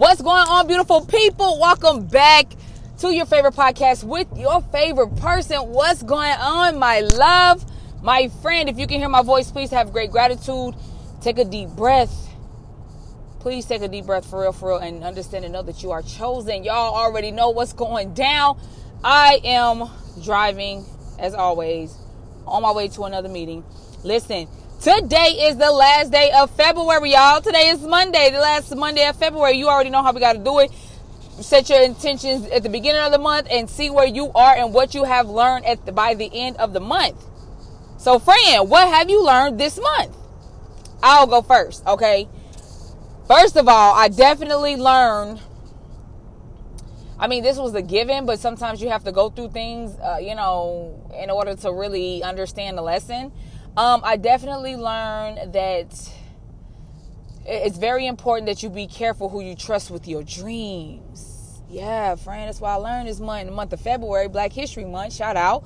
What's going on, beautiful people? Welcome back to your favorite podcast with your favorite person. What's going on, my love, my friend? If you can hear my voice, please have great gratitude. Take a deep breath. Please take a deep breath for real, for real, and understand and know that you are chosen. Y'all already know what's going down. I am driving, as always, on my way to another meeting. Listen, today is the last day of February, y'all. Today is Monday, the last Monday of February. You already know how we got to do it. Set your intentions at the beginning of the month and see where you are and what you have learned at the, by the end of the month. So, friend, what have you learned this month? I'll go first, okay? First of all, I definitely learned. I mean, this was a given, but sometimes you have to go through things, uh, you know, in order to really understand the lesson. Um, I definitely learned that it's very important that you be careful who you trust with your dreams. Yeah, friend, that's why I learned this month, the month of February, Black History Month. Shout out.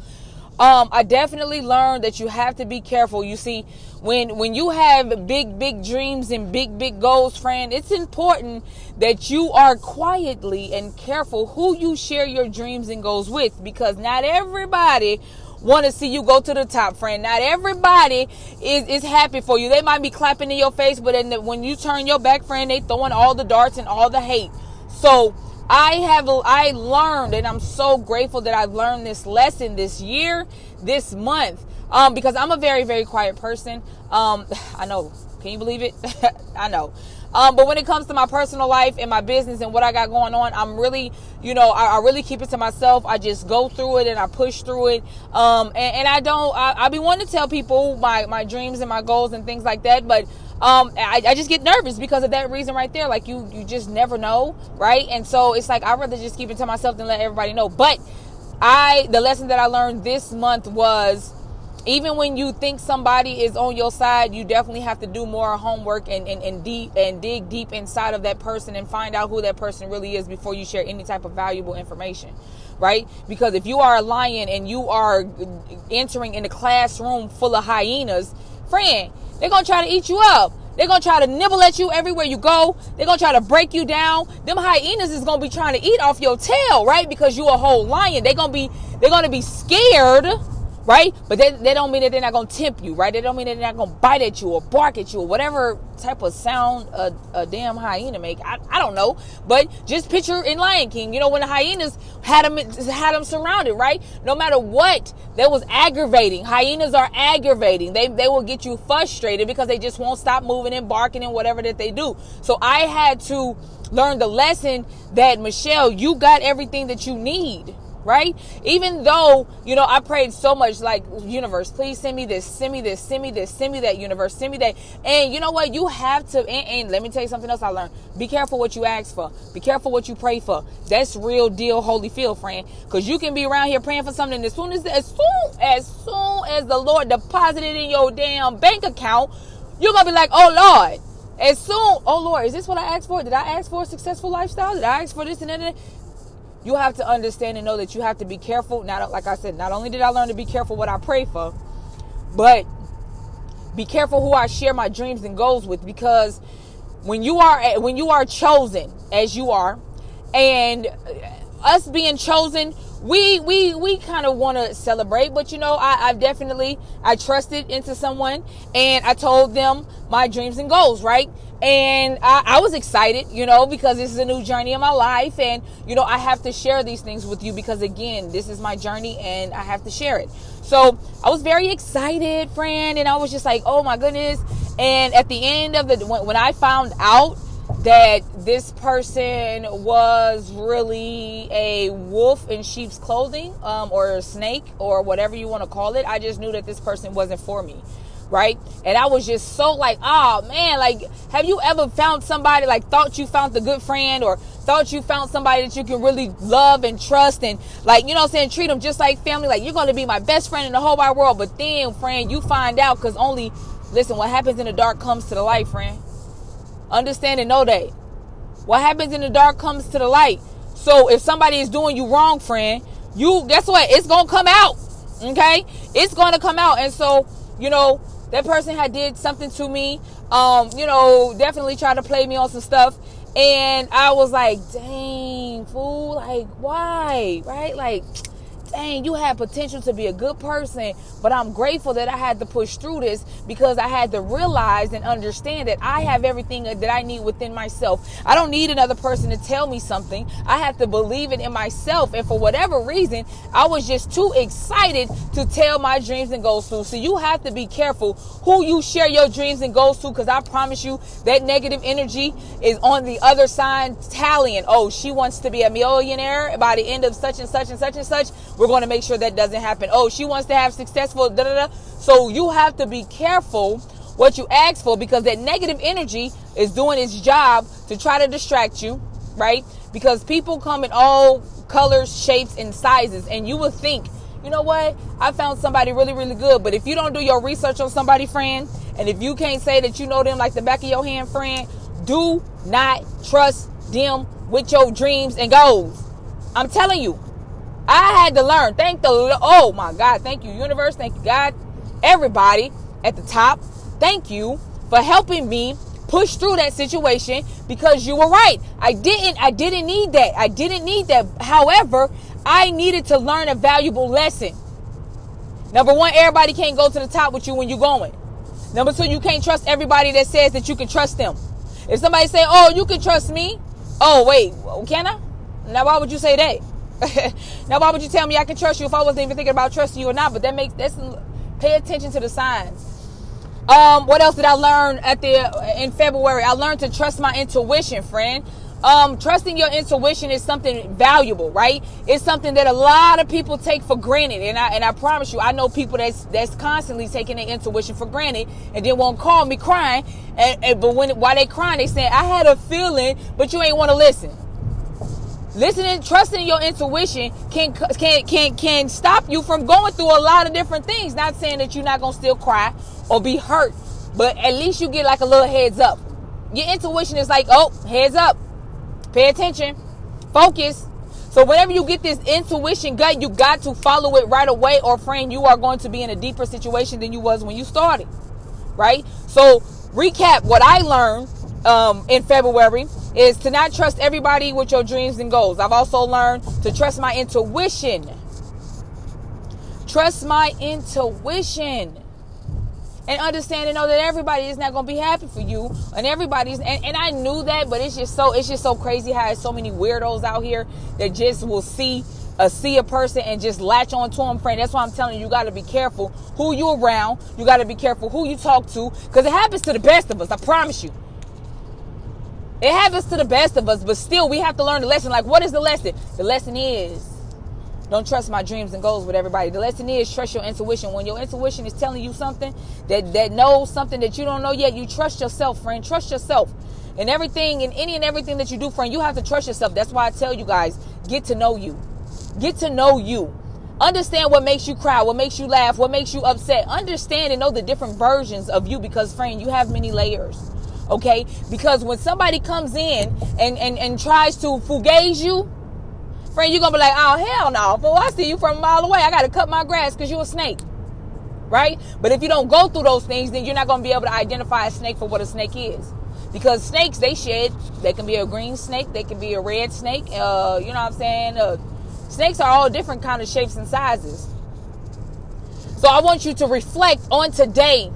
Um, I definitely learned that you have to be careful. You see, when when you have big big dreams and big big goals, friend, it's important that you are quietly and careful who you share your dreams and goals with because not everybody want to see you go to the top, friend. Not everybody is, is happy for you. They might be clapping in your face, but then when you turn your back, friend, they throwing all the darts and all the hate. So I have I learned, and I'm so grateful that I've learned this lesson this year, this month, um, because I'm a very very quiet person. Um, I know. Can you believe it? I know. Um, but when it comes to my personal life and my business and what I got going on, I'm really, you know, I, I really keep it to myself. I just go through it and I push through it. Um, and, and, I don't, I, I be wanting to tell people my, my dreams and my goals and things like that. But um, I, I, just get nervous because of that reason right there. Like you, you just never know, right? And so it's like I'd rather just keep it to myself than let everybody know. But I, the lesson that I learned this month was even when you think somebody is on your side, you definitely have to do more homework and, and, and deep and dig deep inside of that person and find out who that person really is before you share any type of valuable information. Right? Because if you are a lion and you are entering in a classroom full of hyenas, friend, they're gonna try to eat you up. They're gonna try to nibble at you everywhere you go. They're gonna try to break you down. Them hyenas is gonna be trying to eat off your tail, right? Because you a whole lion. They're gonna be they're gonna be scared right? But they, don't mean that they're not going to tempt you, right? They don't mean that they're not going to bite at you or bark at you or whatever type of sound a, a damn hyena make. I, I don't know, but just picture in Lion King, you know, when the hyenas had them had them surrounded, right? No matter what, that was aggravating. Hyenas are aggravating. They they will get you frustrated because they just won't stop moving and barking and whatever that they do. So I had to learn the lesson that Michelle, you got everything that you need right? Even though, you know, I prayed so much like, universe, please send me this, send me this, send me this, send me that, universe, send me that. And you know what? You have to, and, and let me tell you something else I learned. Be careful what you ask for. Be careful what you pray for. That's real deal, holy feel, friend. Because you can be around here praying for something as soon as, as soon, as soon as the Lord deposited in your damn bank account, you're going to be like, oh Lord, as soon, oh Lord, is this what I asked for? Did I ask for a successful lifestyle? Did I ask for this and that? You have to understand and know that you have to be careful. Not like I said, not only did I learn to be careful what I pray for, but be careful who I share my dreams and goals with because when you are when you are chosen as you are and us being chosen we we we kind of want to celebrate but you know I, I definitely i trusted into someone and i told them my dreams and goals right and I, I, was excited, you know, because this is a new journey in my life. And, you know, I have to share these things with you because, again, this is my journey and I have to share it. So I was very excited, friend. And I was just like, oh my goodness. And at the end of the, when, when I found out that this person was really a wolf in sheep's clothing um, or a snake or whatever you want to call it, I just knew that this person wasn't for me right? And I was just so like, oh man, like, have you ever found somebody like thought you found the good friend or thought you found somebody that you can really love and trust and like, you know I'm saying, treat them just like family, like you're going to be my best friend in the whole wide world. But then, friend, you find out because only, listen, what happens in the dark comes to the light, friend. Understand and know that. What happens in the dark comes to the light. So if somebody is doing you wrong, friend, you guess what? It's gonna come out. Okay? It's gonna come out. And so, you know, that person had did something to me um, you know definitely tried to play me on some stuff And I was like, dang, fool, like, why? Right? Like, dang, you have potential to be a good person, but I'm grateful that I had to push through this because I had to realize and understand that I have everything that I need within myself. I don't need another person to tell me something. I have to believe it in myself. And for whatever reason, I was just too excited to tell my dreams and goals to. So you have to be careful who you share your dreams and goals to because I promise you that negative energy is on the other side tallying. Oh, she wants to be a millionaire by the end of such and such and such and such. We're going to make sure that doesn't happen. Oh, she wants to have successful da da da. So you have to be careful what you ask for because that negative energy is doing its job to try to distract you, right? Because people come in all colors, shapes, and sizes, and you will think, you know what? I found somebody really, really good. But if you don't do your research on somebody, friend, and if you can't say that you know them like the back of your hand, friend, do not trust them with your dreams and goals. I'm telling you, I had to learn. Thank the oh my God. Thank you, universe. Thank you, God. Everybody at the top. Thank you for helping me push through that situation because you were right. I didn't I didn't need that. I didn't need that. However, I needed to learn a valuable lesson. Number one, everybody can't go to the top with you when you're going. Number two, you can't trust everybody that says that you can trust them. If somebody say, "Oh, you can trust me," oh wait, can I? Now why would you say that? now, why would you tell me I can trust you if I wasn't even thinking about trusting you or not? But that makes that's pay attention to the signs. Um, what else did I learn at the in February? I learned to trust my intuition, friend. Um, trusting your intuition is something valuable, right? It's something that a lot of people take for granted, and I and I promise you, I know people that's that's constantly taking their intuition for granted, and then won't call me crying. And, and but when while they crying, they say I had a feeling, but you ain't want to listen listening trusting your intuition can can can can stop you from going through a lot of different things. Not saying that you're not gonna still cry or be hurt but at least you get like a little heads up. Your intuition is like oh heads up. Pay attention. Focus. So whenever you get this intuition gut you got to follow it right away or friend you are going to be in a deeper situation than you was when you started right? So recap what i learned um, in february is to not trust everybody with your dreams and goals. I've also learned to trust my intuition. Trust my intuition. And understand and know that everybody is not going to be happy for you. And everybody's, and, and I knew that, but it's just so, it's just so crazy how so many weirdos out here that just will see a see a person and just latch on to them, friend. That's why I'm telling you, you got to be careful who you around. You got to be careful who you talk to, because it happens to the best of us. I promise you. It happens to the best of us, but still we have to learn the lesson. Like, what is the lesson? The lesson is don't trust my dreams and goals with everybody. The lesson is trust your intuition. When your intuition is telling you something that, that knows something that you don't know yet, you trust yourself, friend. Trust yourself. And everything and any and everything that you do, friend, you have to trust yourself. That's why I tell you guys, get to know you. Get to know you. Understand what makes you cry, what makes you laugh, what makes you upset. Understand and know the different versions of you because, friend, you have many layers okay? Because when somebody comes in and and, and tries to fugaze you friend you're gonna be like oh hell no. Fool i see you from a mile away. I gotta cut my grass because you're a snake. Right? But if you don't go through those things then you're not gonna be able to identify a snake for what a snake is. Because snakes they shed. They can be a green snake. They can be a red snake. Uh, you know what i'm saying? Uh, snakes are all different kind of shapes and sizes. So i want you to reflect on today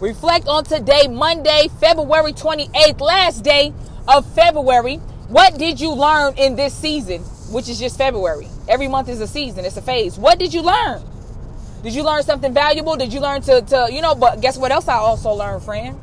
Reflect on today, Monday, February 28th, last day of February. What did you learn in this season, which is just February? Every month is a season, it's a phase. What did you learn? Did you learn something valuable? Did you learn to, to you know, but guess what else I also learned, friend?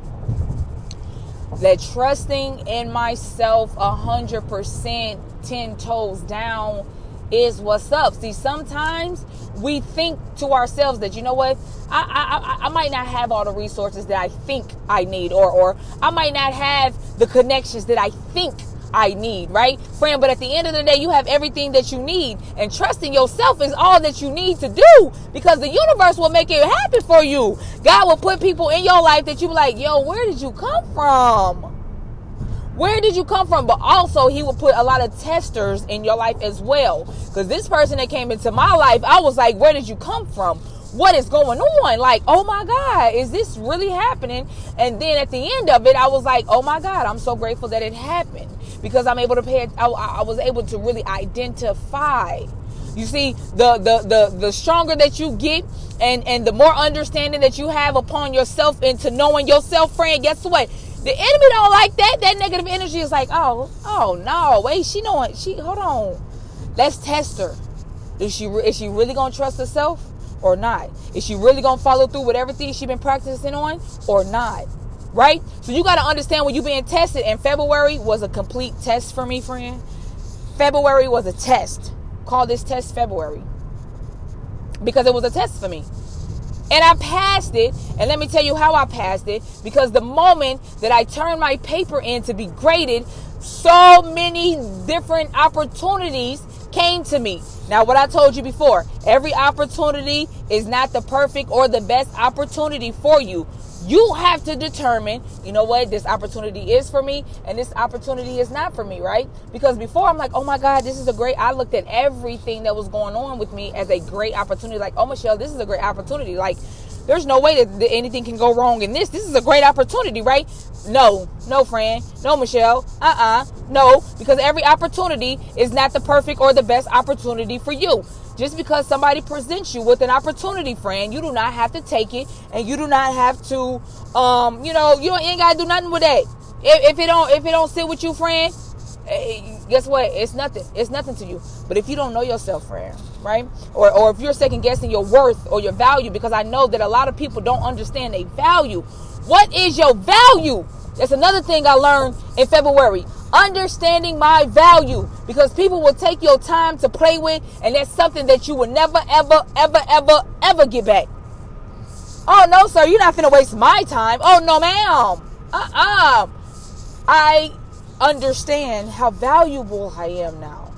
That trusting in myself 100%, 10 toes down is what's up. See, sometimes we think to ourselves that you know what I, I, I might not have all the resources that I think I need or or I might not have the connections that I think I need, right? Friend, but at the end of the day, you have everything that you need. And trusting yourself is all that you need to do because the universe will make it happen for you. God will put people in your life that you like, yo, where did you come from? Where did you come from? But also, he will put a lot of testers in your life as well. Because this person that came into my life, I was like, where did you come from? what is going on? Like, oh my God, is this really happening? And then at the end of it, I was like, oh my God, I'm so grateful that it happened because I'm able to pay. I, I was able to really identify. You see, the the the the stronger that you get, and and the more understanding that you have upon yourself into knowing yourself, friend. Guess what? The enemy don't like that. That negative energy is like, oh, oh no, wait, she know She hold on. Let's test her. Is she is she really gonna trust herself or not? Is she really gonna follow through with everything she been practicing on or not? Right? So you gotta understand when you being tested. And February was a complete test for me, friend. February was a test. Call this test February because it was a test for me. And I passed it. And let me tell you how I passed it. Because the moment that I turned my paper in to be graded, so many different opportunities came to me. Now, what I told you before, every opportunity is not the perfect or the best opportunity for you. You have to determine, you know what, this opportunity is for me and this opportunity is not for me, right? Because before I'm like, oh my God, this is a great, I looked at everything that was going on with me as a great opportunity. Like, oh, Michelle, this is a great opportunity. Like, there's no way that anything can go wrong in this. This is a great opportunity, right? No, no, friend. No, Michelle. Uh uh No, because every opportunity is not the perfect or the best opportunity for you. Just because somebody presents you with an opportunity, friend, you do not have to take it and you do not have to, um, you know, you, ain't got to do nothing with that. If, if it don't, if it don't sit with you, friend, eh, guess what? It's nothing. It's nothing to you. But if you don't know yourself, friend, right? Or, or if you're second guessing your worth or your value, because I know that a lot of people don't understand a value. What is your value? That's another thing I learned in February. Understanding my value. Because people will take your time to play with, and that's something that you will never, ever, ever, ever, ever get back. Oh, no, sir, you're not finna waste my time. Oh, no, ma'am. Uh uh-uh. uh I understand how valuable I am now.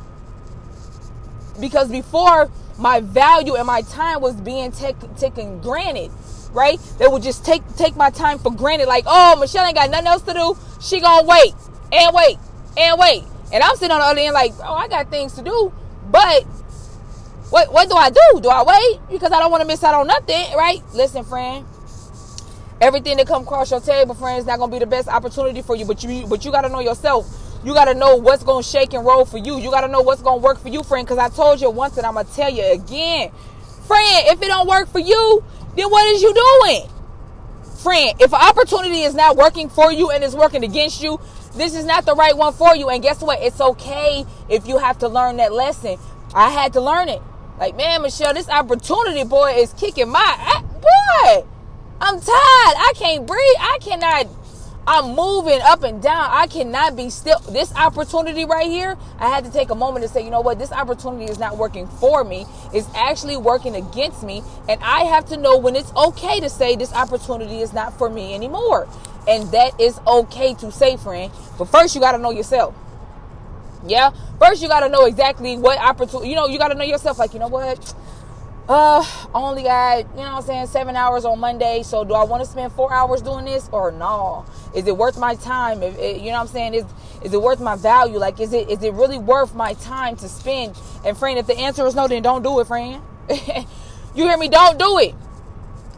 Because before, my value and my time was being take, taken granted right? They would just take take my time for granted, like, oh, Michelle ain't got nothing else to do. She gonna wait and wait and wait. And I'm sitting on the other end like, oh, I got things to do. But what what do I do? Do I wait? Because I don't want to miss out on nothing, right? Listen, friend. Everything that come across your table, friend, is not gonna be the best opportunity for you. But you but you gotta know yourself. You gotta know what's gonna shake and roll for you. You gotta know what's gonna work for you, friend. Because I told you once and I'm gonna tell you again. Friend, if it don't work for you, then what is you doing? Friend, if opportunity is not working for you and is working against you, this is not the right one for you. And guess what? It's okay if you have to learn that lesson. I had to learn it. Like, man, Michelle, this opportunity, boy, is kicking my I, boy. I'm tired. I can't breathe. I cannot I'm moving up and down. I cannot be still. This opportunity right here, I had to take a moment to say, you know what? This opportunity is not working for me. It's actually working against me. And I have to know when it's okay to say this opportunity is not for me anymore. And that is okay to say, friend. But first, you got to know yourself. Yeah. First, you got to know exactly what opportunity, you know, you got to know yourself. Like, you know what? uh only got you know i'm saying seven hours on monday. So do i want to spend four hours doing this or no? Is it worth my time? If you know what i'm saying? Is is it worth my value? Like is it is it really worth my time to spend? And friend if the answer is no then don't do it friend. You hear me? Don't do it.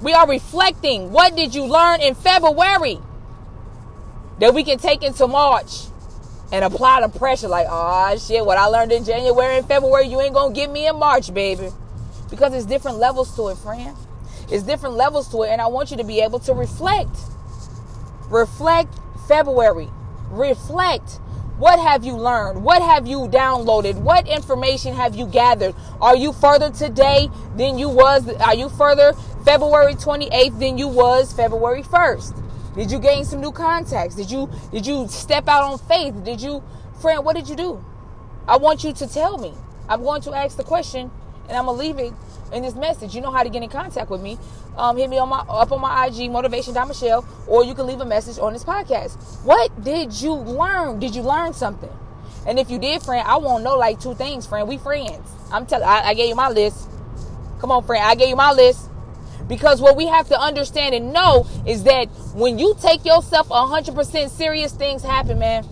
We are reflecting. What did you learn in february that we can take into march and apply the pressure like oh shit what i learned in january and february you ain't gonna get me in march baby because it's different levels to it, friend. It's different levels to it, and I want you to be able to reflect. Reflect February. Reflect. What have you learned? What have you downloaded? What information have you gathered? Are you further today than you was? Are you further February 28th than you was February 1st? Did you gain some new contacts? Did you did you step out on faith? Did you friend, what did you do? I want you to tell me. I'm going to ask the question and I'm gonna leave it in this message. You know how to get in contact with me. Um, hit me on my up on my IG, Motivation Michelle, or you can leave a message on this podcast. What did you learn? Did you learn something? And if you did, friend, I want to know like two things, friend. We friends. I'm telling. I gave you my list. Come on, friend. I gave you my list. Because what we have to understand and know is that when you take yourself 100% serious, things happen, man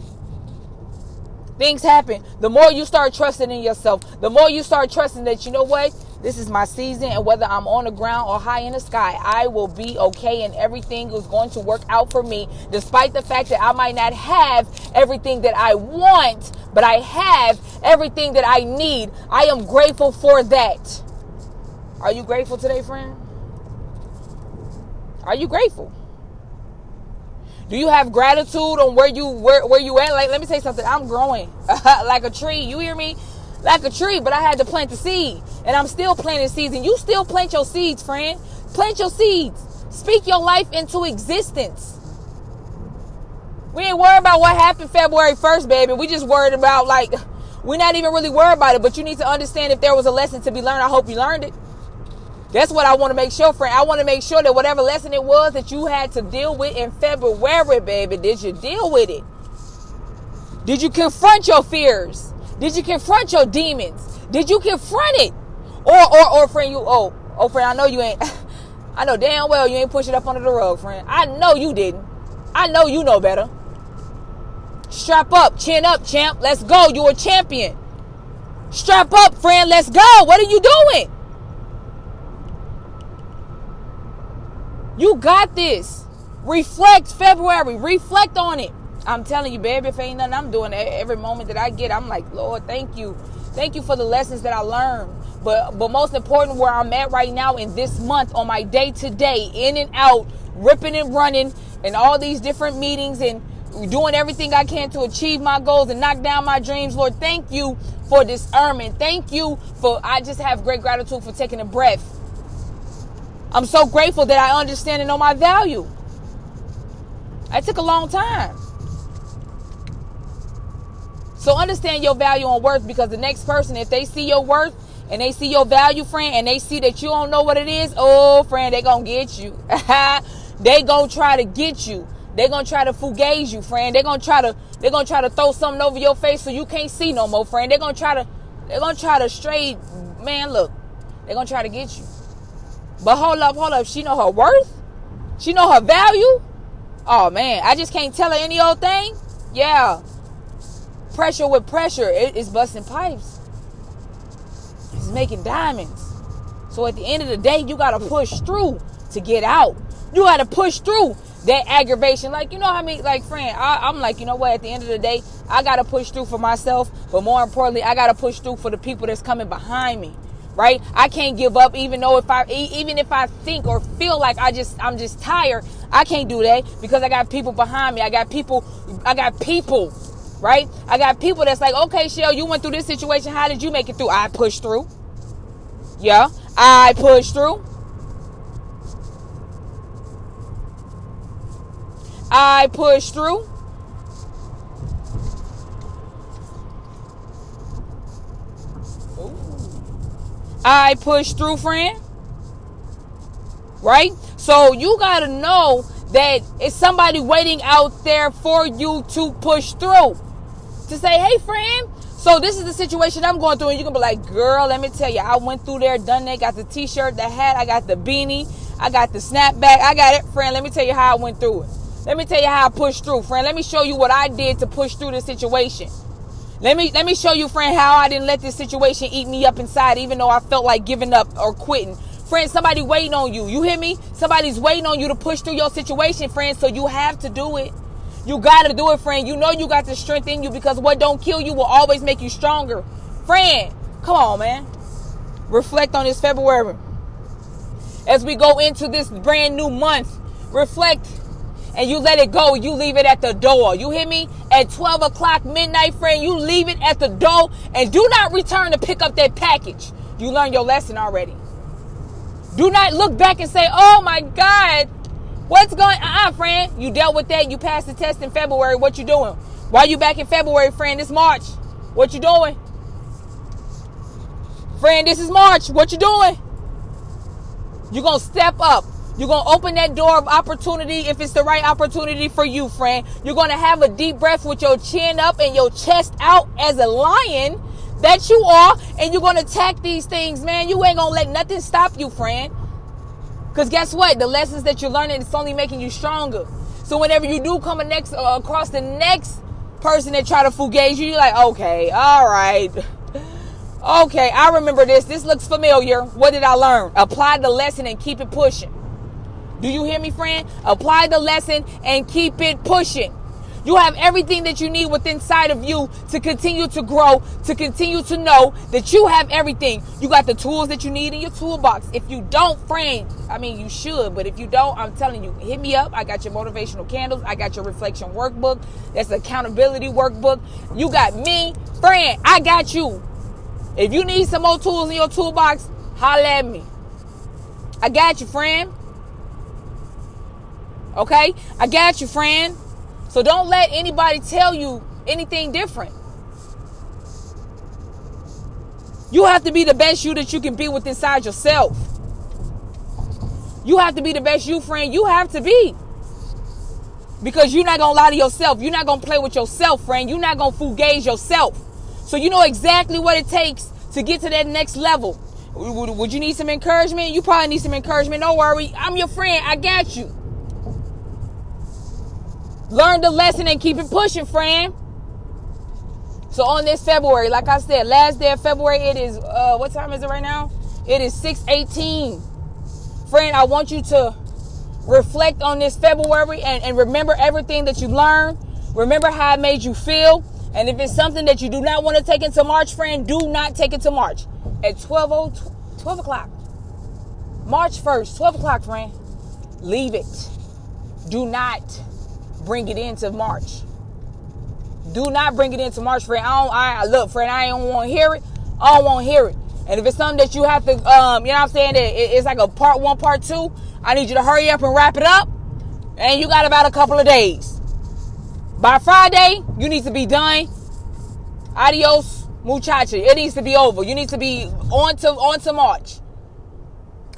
things happen. The more you start trusting in yourself, the more you start trusting that, you know what? This is my season, and whether I'm on the ground or high in the sky, I will be okay, and everything is going to work out for me, despite the fact that I might not have everything that I want, but I have everything that I need. I am grateful for that. Are you grateful today, friend? Are you grateful? Do you have gratitude on where you where, where you at? Like, let me say something. I'm growing like a tree. You hear me? Like a tree, but I had to plant the seed, and I'm still planting seeds. And you still plant your seeds, friend. Plant your seeds. Speak your life into existence. We ain't worried about what happened February 1st, baby. We just worried about like we're not even really worried about it. But you need to understand if there was a lesson to be learned. I hope you learned it. That's what I want to make sure, friend. I want to make sure that whatever lesson it was that you had to deal with in February, baby, did you deal with it? Did you confront your fears? Did you confront your demons? Did you confront it? Or, or, or, friend, you, oh, oh, friend, I know you ain't, I know damn well you ain't push it up under the rug, friend. I know you didn't. I know you know better. Strap up, chin up, champ. Let's go. You're a champion. Strap up, friend. Let's go. What are you doing? You got this. Reflect February. Reflect on it. I'm telling you, baby, if ain't nothing I'm doing every moment that I get, I'm like, Lord, thank you. Thank you for the lessons that I learned. But but most important, where I'm at right now in this month, on my day to day, in and out, ripping and running, and all these different meetings and doing everything I can to achieve my goals and knock down my dreams. Lord, thank you for this discernment. Thank you for I just have great gratitude for taking a breath I'm so grateful that I understand and know my value. It took a long time. So understand your value and worth because the next person, if they see your worth and they see your value, friend, and they see that you don't know what it is, oh, friend, they gonna get you. they gonna try to get you. They gonna try to fugaze you, friend. They gonna try to they gonna try to throw something over your face so you can't see no more, friend. They gonna try to they gonna try to straight man. Look, they gonna try to get you. But hold up, hold up. She know her worth? She know her value? Oh man, I just can't tell her any old thing? Yeah. Pressure with pressure. It is busting pipes. It's making diamonds. So at the end of the day, you gotta push through to get out. You gotta push through that aggravation. Like, you know how I mean? Like, friend, I, I'm like, you know what? At the end of the day, I gotta push through for myself. But more importantly, I gotta push through for the people that's coming behind me right? I can't give up even though if I even if I think or feel like I just I'm just tired, I can't do that because I got people behind me. I got people I got people, right? I got people that's like, "Okay, Shell, you went through this situation. How did you make it through?" I pushed through. Yeah, I pushed through. I pushed through. I push through, friend. Right? So you got to know that it's somebody waiting out there for you to push through. To say, hey, friend, so this is the situation I'm going through. And you can be like, girl, let me tell you, I went through there, done that, got the t shirt, the hat, I got the beanie, I got the snapback, I got it, friend. Let me tell you how I went through it. Let me tell you how I pushed through, friend. Let me show you what I did to push through the situation. Let me let me show you, friend, how I didn't let this situation eat me up inside, even though I felt like giving up or quitting. Friend, somebody waiting on you. You hear me? Somebody's waiting on you to push through your situation, friend. So you have to do it. You gotta do it, friend. You know you got the strength in you because what don't kill you will always make you stronger. Friend, come on, man. Reflect on this February. As we go into this brand new month, reflect and you let it go, you leave it at the door. You hear me? At 12 o'clock midnight, friend, you leave it at the door and do not return to pick up that package. You learned your lesson already. Do not look back and say, oh my God, what's going on, uh friend? You dealt with that. You passed the test in February. What you doing? Why you back in February, friend? It's March. What you doing? Friend, this is March. What you doing? You're gonna step up. You're going to open that door of opportunity if it's the right opportunity for you, friend. You're going to have a deep breath with your chin up and your chest out as a lion that you are, and you're going to attack these things, man. You ain't going to let nothing stop you, friend. Because guess what? The lessons that you're learning, it's only making you stronger. So whenever you do come next, uh, across the next person that try to fugaze you, you're like, okay, all right. Okay, I remember this. This looks familiar. What did I learn? Apply the lesson and keep it pushing. Do you hear me, friend? Apply the lesson and keep it pushing. You have everything that you need within inside of you to continue to grow, to continue to know that you have everything. You got the tools that you need in your toolbox. If you don't, friend, I mean, you should, but if you don't, I'm telling you, hit me up. I got your motivational candles. I got your reflection workbook. That's the accountability workbook. You got me, friend. I got you. If you need some more tools in your toolbox, holla at me. I got you, friend. Okay? I got you, friend. So don't let anybody tell you anything different. You have to be the best you that you can be with inside yourself. You have to be the best you, friend. You have to be. Because you're not going to lie to yourself. You're not going to play with yourself, friend. You're not going to fugaze yourself. So you know exactly what it takes to get to that next level. Would you need some encouragement? You probably need some encouragement. Don't worry. I'm your friend. I got you. Learn the lesson and keep it pushing, friend. So on this February, like I said, last day of February, it is uh what time is it right now? It is 618. Friend, I want you to reflect on this February and, and remember everything that you learned. Remember how it made you feel. And if it's something that you do not want to take into March, friend, do not take it to March. At 12, 12 o'clock. March 1st, 12 o'clock, friend. Leave it. Do not bring it into March. Do not bring it into March, friend. I don't. I look, friend. I don't want to hear it. I don't want to hear it. And if it's something that you have to, um, you know what I'm saying, that it's like a part one, part two. I need you to hurry up and wrap it up. And you got about a couple of days. By Friday, you need to be done. Adios, muchacha. It needs to be over. You need to be on to on to March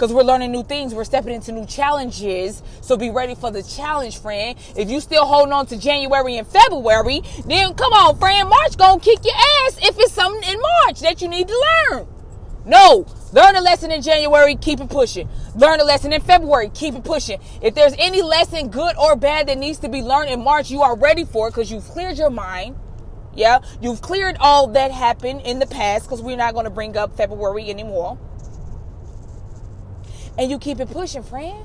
because we're learning new things. We're stepping into new challenges. So be ready for the challenge, friend. If you still holding on to January and February, then come on, friend. March gonna kick your ass if it's something in March that you need to learn. No, learn a lesson in January, keep it pushing. Learn a lesson in February, keep it pushing. If there's any lesson, good or bad, that needs to be learned in March, you are ready for it because you've cleared your mind. Yeah, you've cleared all that happened in the past because we're not going to bring up February anymore and you keep it pushing, friend.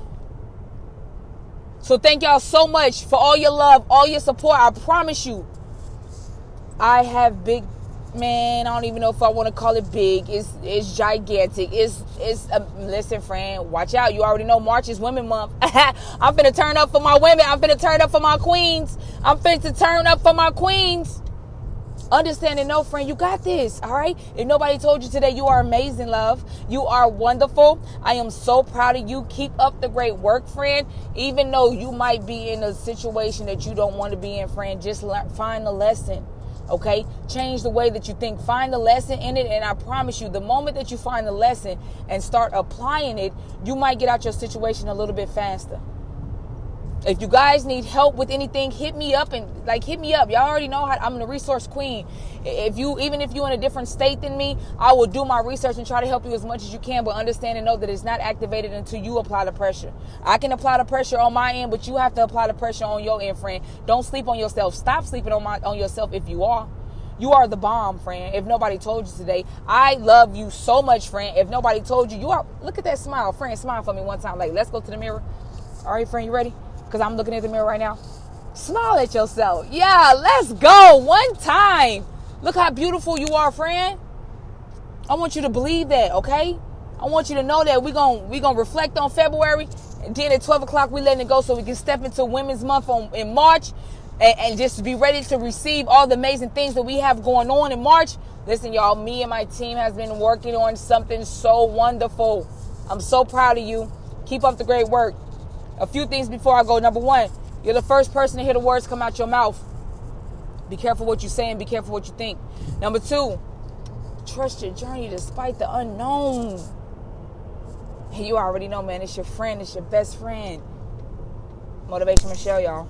So thank y'all so much for all your love, all your support. I promise you, I have big man. I don't even know if I want to call it big. It's it's gigantic. It's it's uh, listen, friend. Watch out. You already know March is Women Month. I'm finna turn up for my women. I'm finna turn up for my queens. I'm finna turn up for my queens. Understanding, no, friend, you got this. All right. If nobody told you today, you are amazing, love. You are wonderful. I am so proud of you. Keep up the great work, friend. Even though you might be in a situation that you don't want to be in, friend, just learn, find the lesson. Okay. Change the way that you think. Find the lesson in it. And I promise you, the moment that you find the lesson and start applying it, you might get out your situation a little bit faster. If you guys need help with anything, hit me up and like hit me up. Y'all already know how I'm the resource queen. If you even if you're in a different state than me, I will do my research and try to help you as much as you can, but understand and know that it's not activated until you apply the pressure. I can apply the pressure on my end, but you have to apply the pressure on your end, friend. Don't sleep on yourself. Stop sleeping on my on yourself if you are. You are the bomb, friend. If nobody told you today, I love you so much, friend. If nobody told you, you are. Look at that smile, friend. Smile for me one time. Like, let's go to the mirror. All right, friend, you ready? Because I'm looking at the mirror right now. Smile at yourself. Yeah, let's go. One time. Look how beautiful you are, friend. I want you to believe that, okay? I want you to know that we're gonna we're gonna reflect on February. And then at 12 o'clock, we letting it go so we can step into Women's Month on, in March and, and just be ready to receive all the amazing things that we have going on in March. Listen, y'all, me and my team has been working on something so wonderful. I'm so proud of you. Keep up the great work a few things before I go. Number one, you're the first person to hear the words come out your mouth. Be careful what you say and be careful what you think. Number two, trust your journey despite the unknown. You already know, man. It's your friend. It's your best friend. Motivation Michelle, y'all.